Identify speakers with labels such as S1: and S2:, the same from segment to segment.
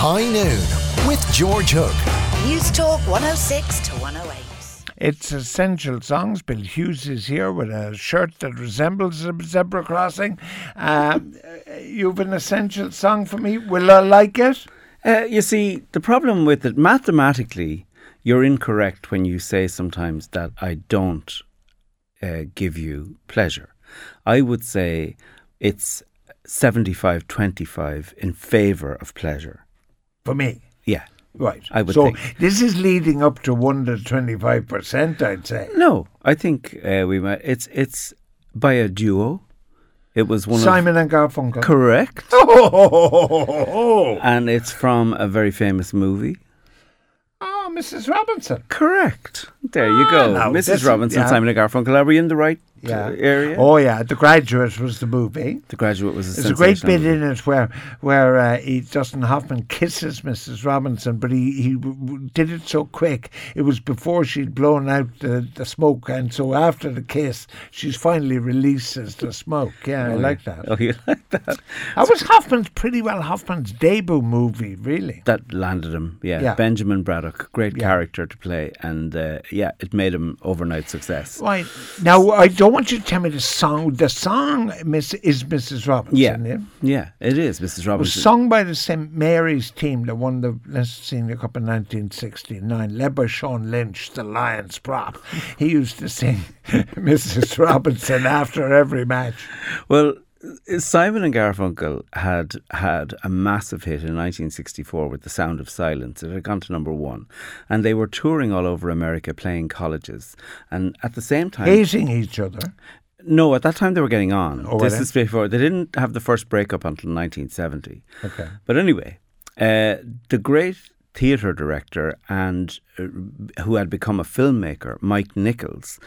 S1: High Noon with George Hook.
S2: News Talk 106 to 108.
S3: It's Essential Songs. Bill Hughes is here with a shirt that resembles a zebra crossing. Um, you've an essential song for me. Will I like it?
S4: Uh, you see, the problem with it, mathematically, you're incorrect when you say sometimes that I don't uh, give you pleasure. I would say it's 75 25 in favour of pleasure.
S3: For me?
S4: Yeah.
S3: Right.
S4: I would
S3: so
S4: think.
S3: this is leading up to 1 to 25%, I'd say.
S4: No, I think uh, we might. It's it's by a duo. It was one
S3: Simon and Garfunkel.
S4: correct,
S3: Oh,
S4: and it's from a very famous movie.
S3: oh, Mrs. Robinson.
S4: Correct. There you
S3: Ah,
S4: go,
S3: now
S4: Mrs.
S3: this-
S4: Robinson,
S3: yeah.
S4: Simon and Garfunkel. Are we in the right
S3: Yeah.
S4: area?
S3: Oh, yeah. The Graduate was the movie.
S4: The Graduate was a
S3: There's a great bit
S4: movie.
S3: in it where where uh, he, Dustin Hoffman kisses Mrs. Robinson, but he, he did it so quick. It was before she'd blown out the, the smoke, and so after the kiss, she's finally releases the smoke. Yeah, I like that.
S4: Oh, you like that?
S3: That was Hoffman's pretty well Hoffman's debut movie, really.
S4: That landed him. Yeah.
S3: Yeah.
S4: Benjamin Braddock, great
S3: Yeah.
S4: character to play, and uh, yeah, it made him overnight success.
S3: Right now, I don't want you to tell me the song. The song Miss, is Mrs. Robinson.
S4: Yeah,
S3: yeah?
S4: yeah, it is, Mrs. Robinson.
S3: It was sung by the St Mary's team that won the Leinster Senior Cup in 1969, led by Sean Lynch, the Lions prop. He used to sing Mrs. Robinson after every match.
S4: Well, Simon and Garfunkel had had a massive hit in 1964 with The Sound of Silence. It had gone to number one. And they were touring all over America playing colleges. And at the same time.
S3: Hating each other.
S4: No, at that time they were getting on.
S3: Oh,
S4: this is before. They didn't have the first breakup until 1970.
S3: Okay.
S4: But anyway, uh, the great theatre director and uh, who had become a filmmaker, Mike Nichols,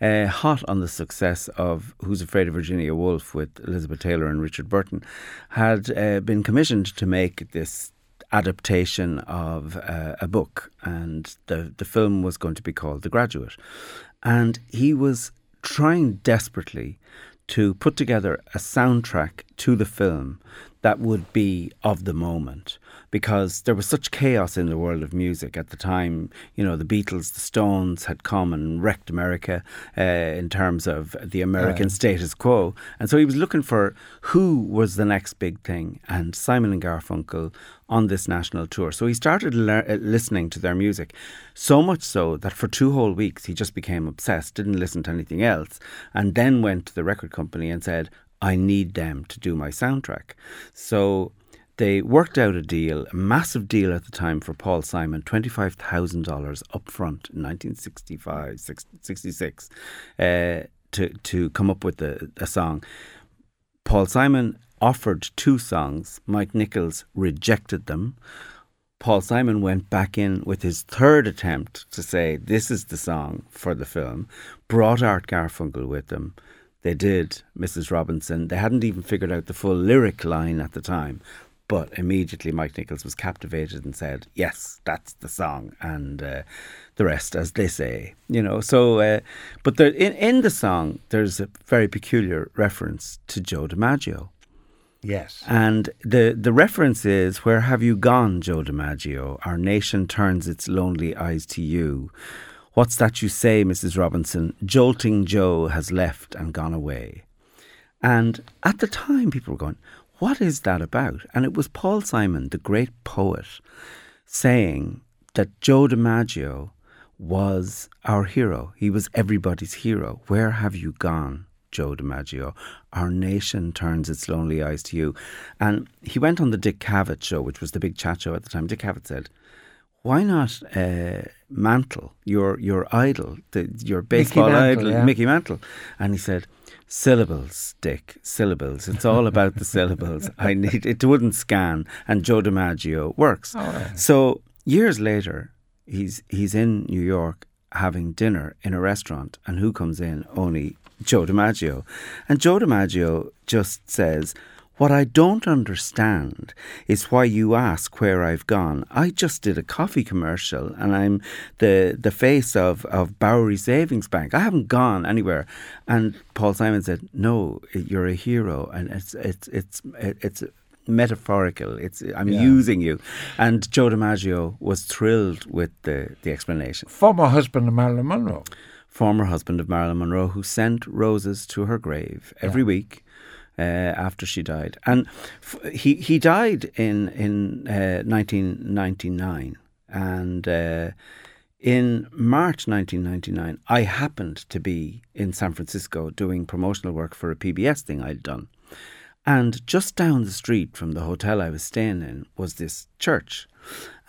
S4: uh, hot on the success of Who's Afraid of Virginia Woolf with Elizabeth Taylor and Richard Burton, had uh, been commissioned to make this adaptation of uh, a book, and the the film was going to be called The Graduate, and he was trying desperately to put together a soundtrack to the film that would be of the moment because there was such chaos in the world of music at the time. You know, the Beatles, the Stones had come and wrecked America uh, in terms of the American status quo. And so he was looking for who was the next big thing. And Simon and Garfunkel on this national tour. So he started uh, listening to their music, so much so that for two whole weeks he just became obsessed, didn't listen to anything else, and then went to the record company and said, I need them to do my soundtrack. So they worked out a deal, a massive deal at the time for Paul Simon, $25,000 up front in 1965, 66, uh, to, to come up with the, a song. Paul Simon offered two songs. Mike Nichols rejected them. Paul Simon went back in with his third attempt to say, This is the song for the film, brought Art Garfunkel with them. They did Mrs. Robinson. They hadn't even figured out the full lyric line at the time. But immediately Mike Nichols was captivated and said, Yes, that's the song. And uh, the rest, as they say, you know. So, uh, but there, in, in the song, there's a very peculiar reference to Joe DiMaggio.
S3: Yes.
S4: And the, the reference is, Where have you gone, Joe DiMaggio? Our nation turns its lonely eyes to you. What's that you say, Mrs. Robinson? Jolting Joe has left and gone away. And at the time, people were going, What is that about? And it was Paul Simon, the great poet, saying that Joe DiMaggio was our hero. He was everybody's hero. Where have you gone, Joe DiMaggio? Our nation turns its lonely eyes to you. And he went on the Dick Cavett show, which was the big chat show at the time. Dick Cavett said, why not uh, Mantle, your your idol, the, your baseball
S3: Mantle,
S4: idol,
S3: yeah.
S4: Mickey Mantle? And he said, syllables, Dick, syllables. It's all about the syllables. I need it wouldn't scan, and Joe DiMaggio works. So years later, he's he's in New York having dinner in a restaurant, and who comes in? Only Joe DiMaggio, and Joe DiMaggio just says. What I don't understand is why you ask where I've gone. I just did a coffee commercial and I'm the the face of, of Bowery Savings Bank. I haven't gone anywhere. And Paul Simon said, No, you're a hero and it's it's it's it's metaphorical. It's I'm
S3: Yeah.
S4: using you. And Joe DiMaggio was thrilled with the the explanation.
S3: Former husband of Marilyn Monroe.
S4: Former husband of Marilyn Monroe, who sent roses to her grave every week. Uh, after she died, and f- he he died in in uh, 1999, and uh, in March 1999, I happened to be in San Francisco doing promotional work for a PBS thing I'd done. And just down the street from the hotel I was staying in was this church.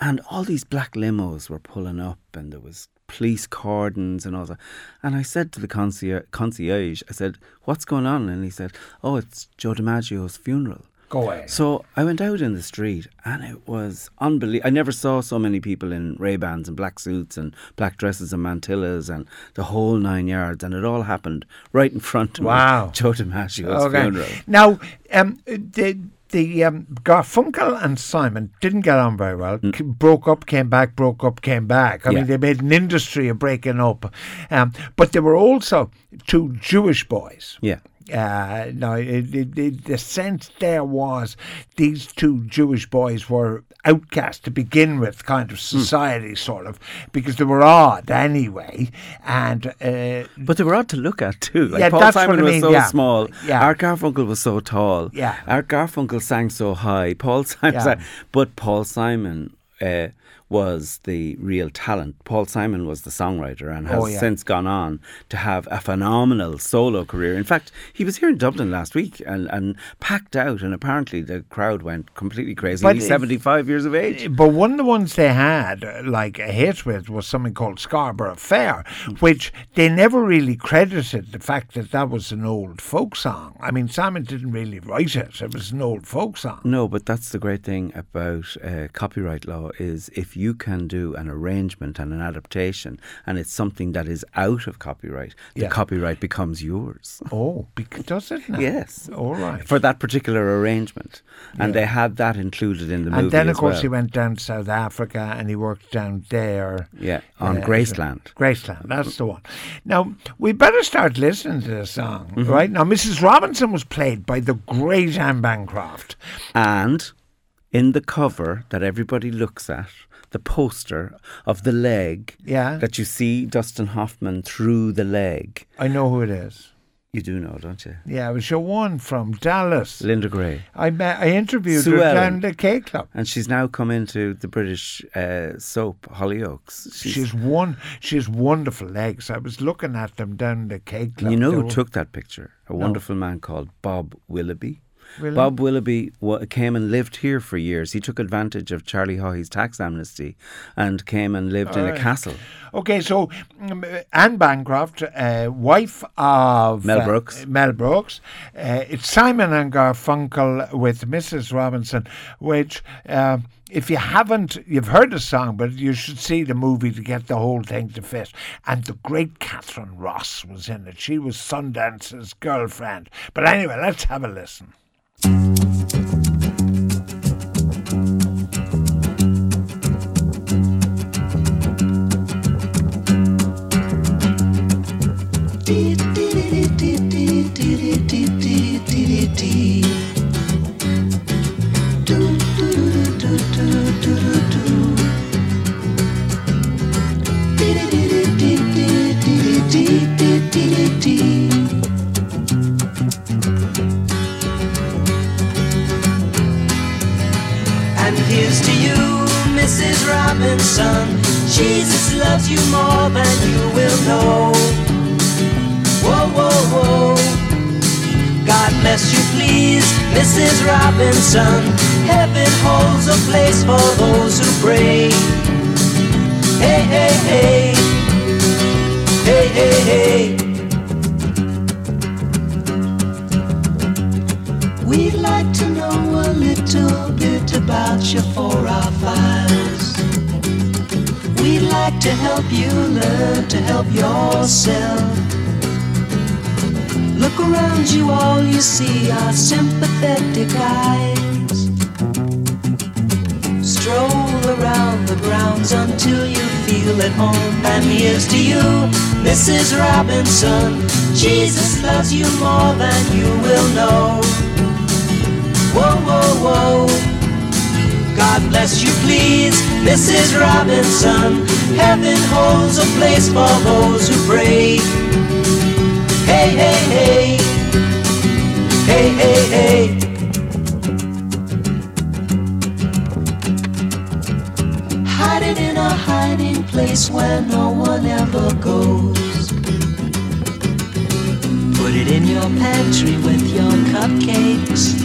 S4: And all these black limos were pulling up, and there was police cordons and all that. And I said to the concierge, concierge, I said, What's going on? And he said, Oh, it's Joe DiMaggio's funeral.
S3: Go away.
S4: So I went out in the street and it was unbelievable. I never saw so many people in Ray-Bans and black suits and black dresses and mantillas and the whole nine yards. And it all happened right in front of
S3: Wow.
S4: me, Joe DiMaggio's funeral.
S3: Now, um, the the um, Garfunkel and Simon didn't get on very well. C- Broke up, came back. Broke up, came back. I
S4: Mm. Yeah.
S3: mean, they made an industry of breaking up. Um, but there were also two Jewish boys.
S4: Yeah.
S3: Uh, no, it, it, it, the sense there was these two Jewish boys were outcast to begin with, kind of
S4: Hmm.
S3: society, sort of, because they were odd anyway. And uh,
S4: But they were odd to look at too. Like
S3: Yeah,
S4: Paul
S3: that's what
S4: Simon
S3: I
S4: was so
S3: yeah.
S4: small.
S3: Yeah.
S4: Art Garfunkel was so tall.
S3: Yeah.
S4: Art Garfunkel sang so high. Paul Simon,
S3: Yeah.
S4: sang- but Paul Simon uh, was the real talent. Paul Simon was the songwriter and has
S3: Oh, yeah.
S4: since gone on to have a phenomenal solo career. In fact, he was here in Dublin last week and, and packed out, and apparently the crowd went completely crazy.
S3: But
S4: He's 75 years of age.
S3: But one of the ones they had, uh, like a hit with, was something called Scarborough Fair, which they never really credited the fact that that was an old folk song. I mean, Simon didn't really write it; it was an old folk song.
S4: No, but that's the great thing about uh, copyright law is if you can do an arrangement and an adaptation, and it's something that is out of copyright, the
S3: Yeah.
S4: copyright becomes yours.
S3: Oh, does it? Now?
S4: Yes.
S3: All right.
S4: For that particular arrangement, and
S3: Yeah.
S4: they had that included in the movie
S3: and then, of course,
S4: well.
S3: he went down to South Africa and he worked down there.
S4: yeah, on
S3: Uh,
S4: Graceland.
S3: Graceland, that's the one. Now, we better start listening to this song,
S4: Mm-hmm.
S3: right? Now, Mrs. Robinson was played by the great Anne Bancroft.
S4: And in the cover that everybody looks at, the poster of the leg
S3: Yeah.
S4: that you see Dustin Hoffman through the leg.
S3: I know who it is.
S4: You do know, don't you?
S3: Yeah, it was your one from Dallas.
S4: Linda Gray.
S3: I met, I interviewed
S4: Sue
S3: her
S4: Ellen.
S3: down the K Club.
S4: And she's now come into the British uh, soap Hollyoaks.
S3: She's one. She has wonderful legs. I was looking at them down the K Club.
S4: you know who took that picture? A wonderful man called Bob Willoughby.
S3: Really?
S4: Bob Willoughby came and lived here for years. He took advantage of Charlie Haughey's tax amnesty and came and lived in a castle.
S3: Okay, so um, Anne Bancroft, uh, wife of
S4: Mel
S3: uh,
S4: Brooks.
S3: Mel Brooks. Uh, it's Simon and Garfunkel with Mrs. Robinson, which. Um, if you haven't, you've heard the song, but you should see the movie to get the whole thing to fit. And the great Katharine Ross was in it. She was Sundance's girlfriend. But anyway, let's have a listen.
S5: Robinson. Heaven holds a place for those who pray. Hey, hey, hey. Hey, hey, hey. We'd like to know a little bit about you for our files. We'd like to help you learn to help yourself. Look around you, all you see are sympathetic eyes. Stroll around the grounds until you feel at home. And here's to you, Mrs. Robinson. Jesus loves you more than you will know. Whoa, whoa, whoa. God bless you, please, Mrs. Robinson. Heaven holds a place for those who pray. Hey, hey, hey. Hey, hey, hey. Hiding in a hiding place where no one ever goes. Put it in your pantry with your cupcakes.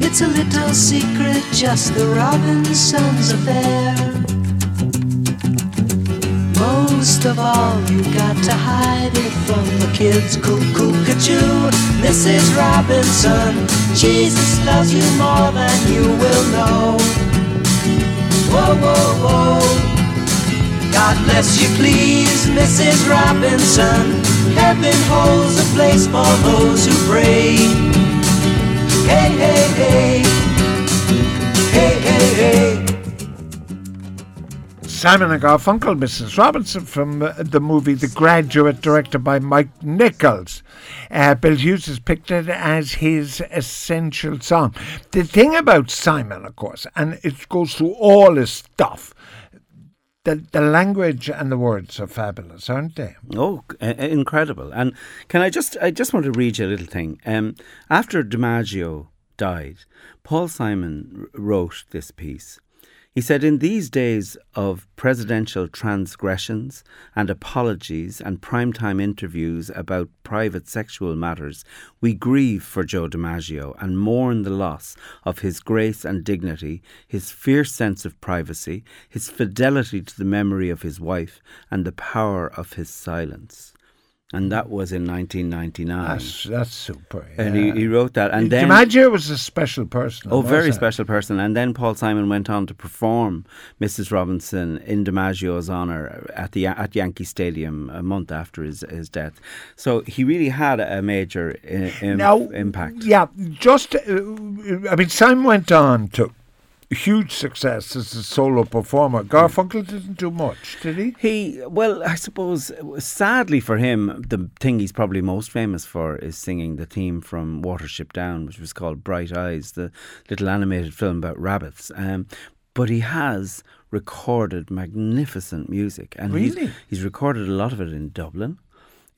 S5: It's a little secret, just the Robinsons affair. Most of all, you got to hide it from the kids. Cuckoo, cuckoo, Mrs. Robinson. Jesus loves you more than you will know. Whoa, whoa, whoa. God bless you, please, Mrs. Robinson. Heaven holds a place for those who pray. Hey, hey, hey. Hey, hey, hey.
S3: Simon and Garfunkel, Mrs. Robinson from uh, the movie The Graduate, directed by Mike Nichols. Uh, Bill Hughes picked it as his essential song. The thing about Simon, of course, and it goes through all his stuff, the, the language and the words are fabulous, aren't they?
S4: Oh, incredible! And can I just I just want to read you a little thing. Um, after DiMaggio died, Paul Simon wrote this piece. He said, In these days of presidential transgressions and apologies and primetime interviews about private sexual matters, we grieve for Joe DiMaggio and mourn the loss of his grace and dignity, his fierce sense of privacy, his fidelity to the memory of his wife, and the power of his silence. And that was in 1999.
S3: That's, that's super.
S4: and he, he wrote that. And then.
S3: DiMaggio was a special person.
S4: Oh, very
S3: wasn't
S4: special person. And then Paul Simon went on to perform Mrs. Robinson in DiMaggio's honour at the at Yankee Stadium a month after his, his death. So he really had a major i- im-
S3: now,
S4: impact.
S3: Yeah, just, uh, I mean, Simon went on to huge success as a solo performer. Garfunkel didn't do much, did he?
S4: He, well, I suppose, sadly for him, the thing he's probably most famous for is singing the theme from Watership Down, which was called Bright Eyes, the little animated film about rabbits. Um, but he has recorded magnificent music. And he's-
S3: Really?
S4: he's recorded a lot of it in Dublin.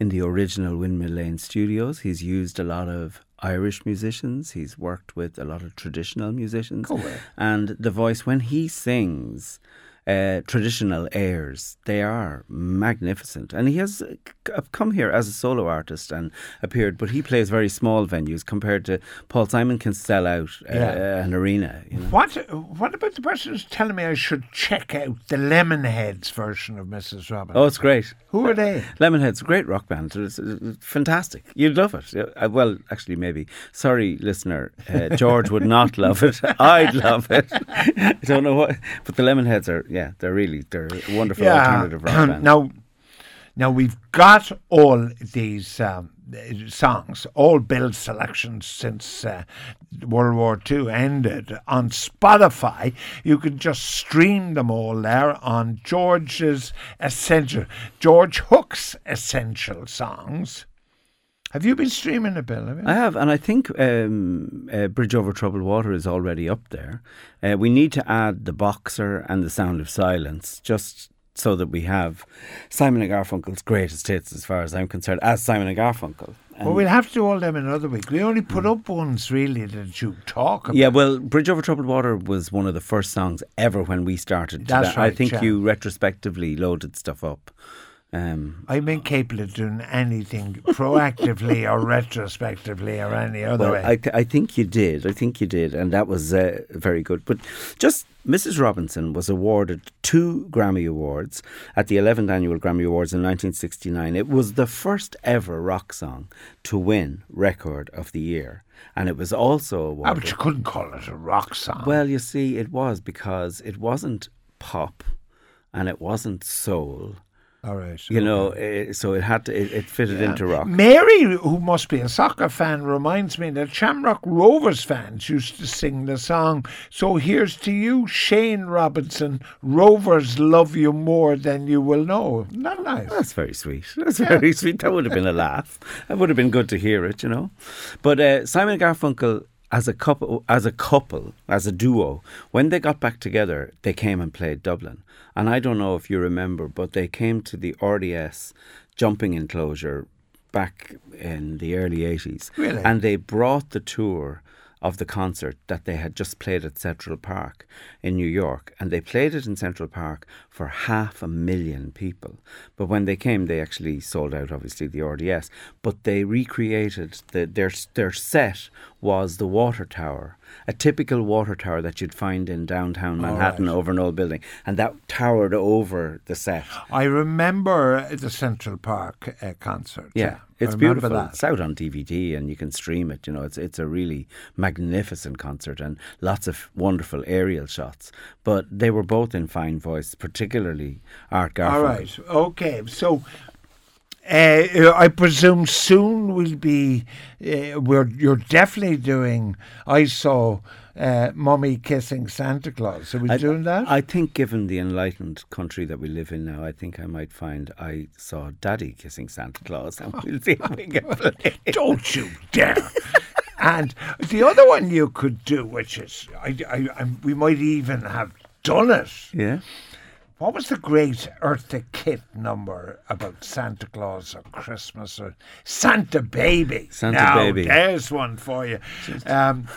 S4: In the original Windmill Lane studios, he's used a lot of Irish musicians. He's worked with a lot of traditional musicians.
S3: Away.
S4: And the voice, when he sings uh, traditional airs, they are magnificent. And he has uh, come here as a solo artist and appeared, but he plays very small venues compared to Paul Simon can sell out uh,
S3: Yeah.
S4: an arena. You know?
S3: What What about the person who's telling me I should check out the Lemonheads version of Mrs. Robinson?
S4: Oh, it's great.
S3: Who are they?
S4: Lemonhead's great rock band. It's, it's fantastic. You'd love it. Uh, Well, actually, maybe. Sorry, listener. Uh, George would not love it. I'd love it. I don't know what. But the Lemonheads are, yeah, they're really, they're a wonderful alternative rock band.
S3: now, now we've got all these um, songs, all Bill's selections since uh, World War II ended on Spotify. You can just stream them all there on George's essential, George Hook's essential songs. Have you been streaming it, Bill? Have?
S4: I have, and I think um, uh, Bridge Over Troubled Water is already up there. Uh, we need to add The Boxer and The Sound of Silence, just so that we have Simon and Garfunkel's greatest hits, as far as I'm concerned, as Simon and Garfunkel. And-
S3: well, we'll have to do all them another week. We only put up ones really that you talk about.
S4: Yeah, well, Bridge Over Troubled Water was one of the first songs ever when we started.
S3: That's
S4: that. I think
S3: yeah.
S4: you retrospectively loaded stuff up. Um,
S3: I'm incapable of doing anything proactively or retrospectively or any other
S4: well,
S3: way.
S4: I, I think you did. I think you did, and that was uh, very good. But just Mrs. Robinson was awarded two Grammy Awards at the 11th Annual Grammy Awards in 1969. It was the first ever rock song to win Record of the Year, and it was also
S3: Ah,
S4: awarded.
S3: but you couldn't call it a rock song.
S4: Well, you see, it was because it wasn't pop and it wasn't soul.
S3: All right.
S4: You know, eh, so it had to. It, it fitted into rock.
S3: Mary, who must be a soccer fan, reminds me that Shamrock Rovers fans used to sing the song. So here's to you, Shane Robinson. Rovers love you more than you will know. Not nice.
S4: That's very sweet. That's very sweet. That would have been a laugh. That would have been good to hear it, you know. But uh, Simon Garfunkel as a couple, as a couple, as a duo, when they got back together, they came and played Dublin. And I don't know if you remember, but they came to the RDS jumping enclosure back in the early 80s.
S3: Really?
S4: And they brought the tour of the concert that they had just played at Central Park in New York. And they played it in Central Park for half a million people. But when they came, they actually sold out, obviously, the RDS. But they recreated the, their, their set was the water tower, a typical water tower that you'd find in downtown Manhattan
S3: right.
S4: over an old building. And that towered over the set.
S3: I remember the Central Park uh, concert.
S4: Yeah, it's beautiful.
S3: That.
S4: It's out on DVD and you can stream it. You know, it's it's a really magnificent concert and lots of wonderful aerial shots. But they were both in fine voice, particularly Art Garfunkel.
S3: All right. Okay. So. Uh, I presume soon we'll be. Uh, we're you're definitely doing. I saw uh, mummy kissing Santa Claus. Are we
S4: I,
S3: doing that?
S4: I think, given the enlightened country that we live in now, I think I might find I saw Daddy kissing Santa Claus, and we'll see if we can play.
S3: Don't you dare! and the other one you could do, which is, I, I, I, we might even have done it.
S4: Yeah.
S3: What was the great Eartha Kitt number about Santa Claus or Christmas or Santa Baby?
S4: Santa
S3: now,
S4: Baby.
S3: There's one for you. Um,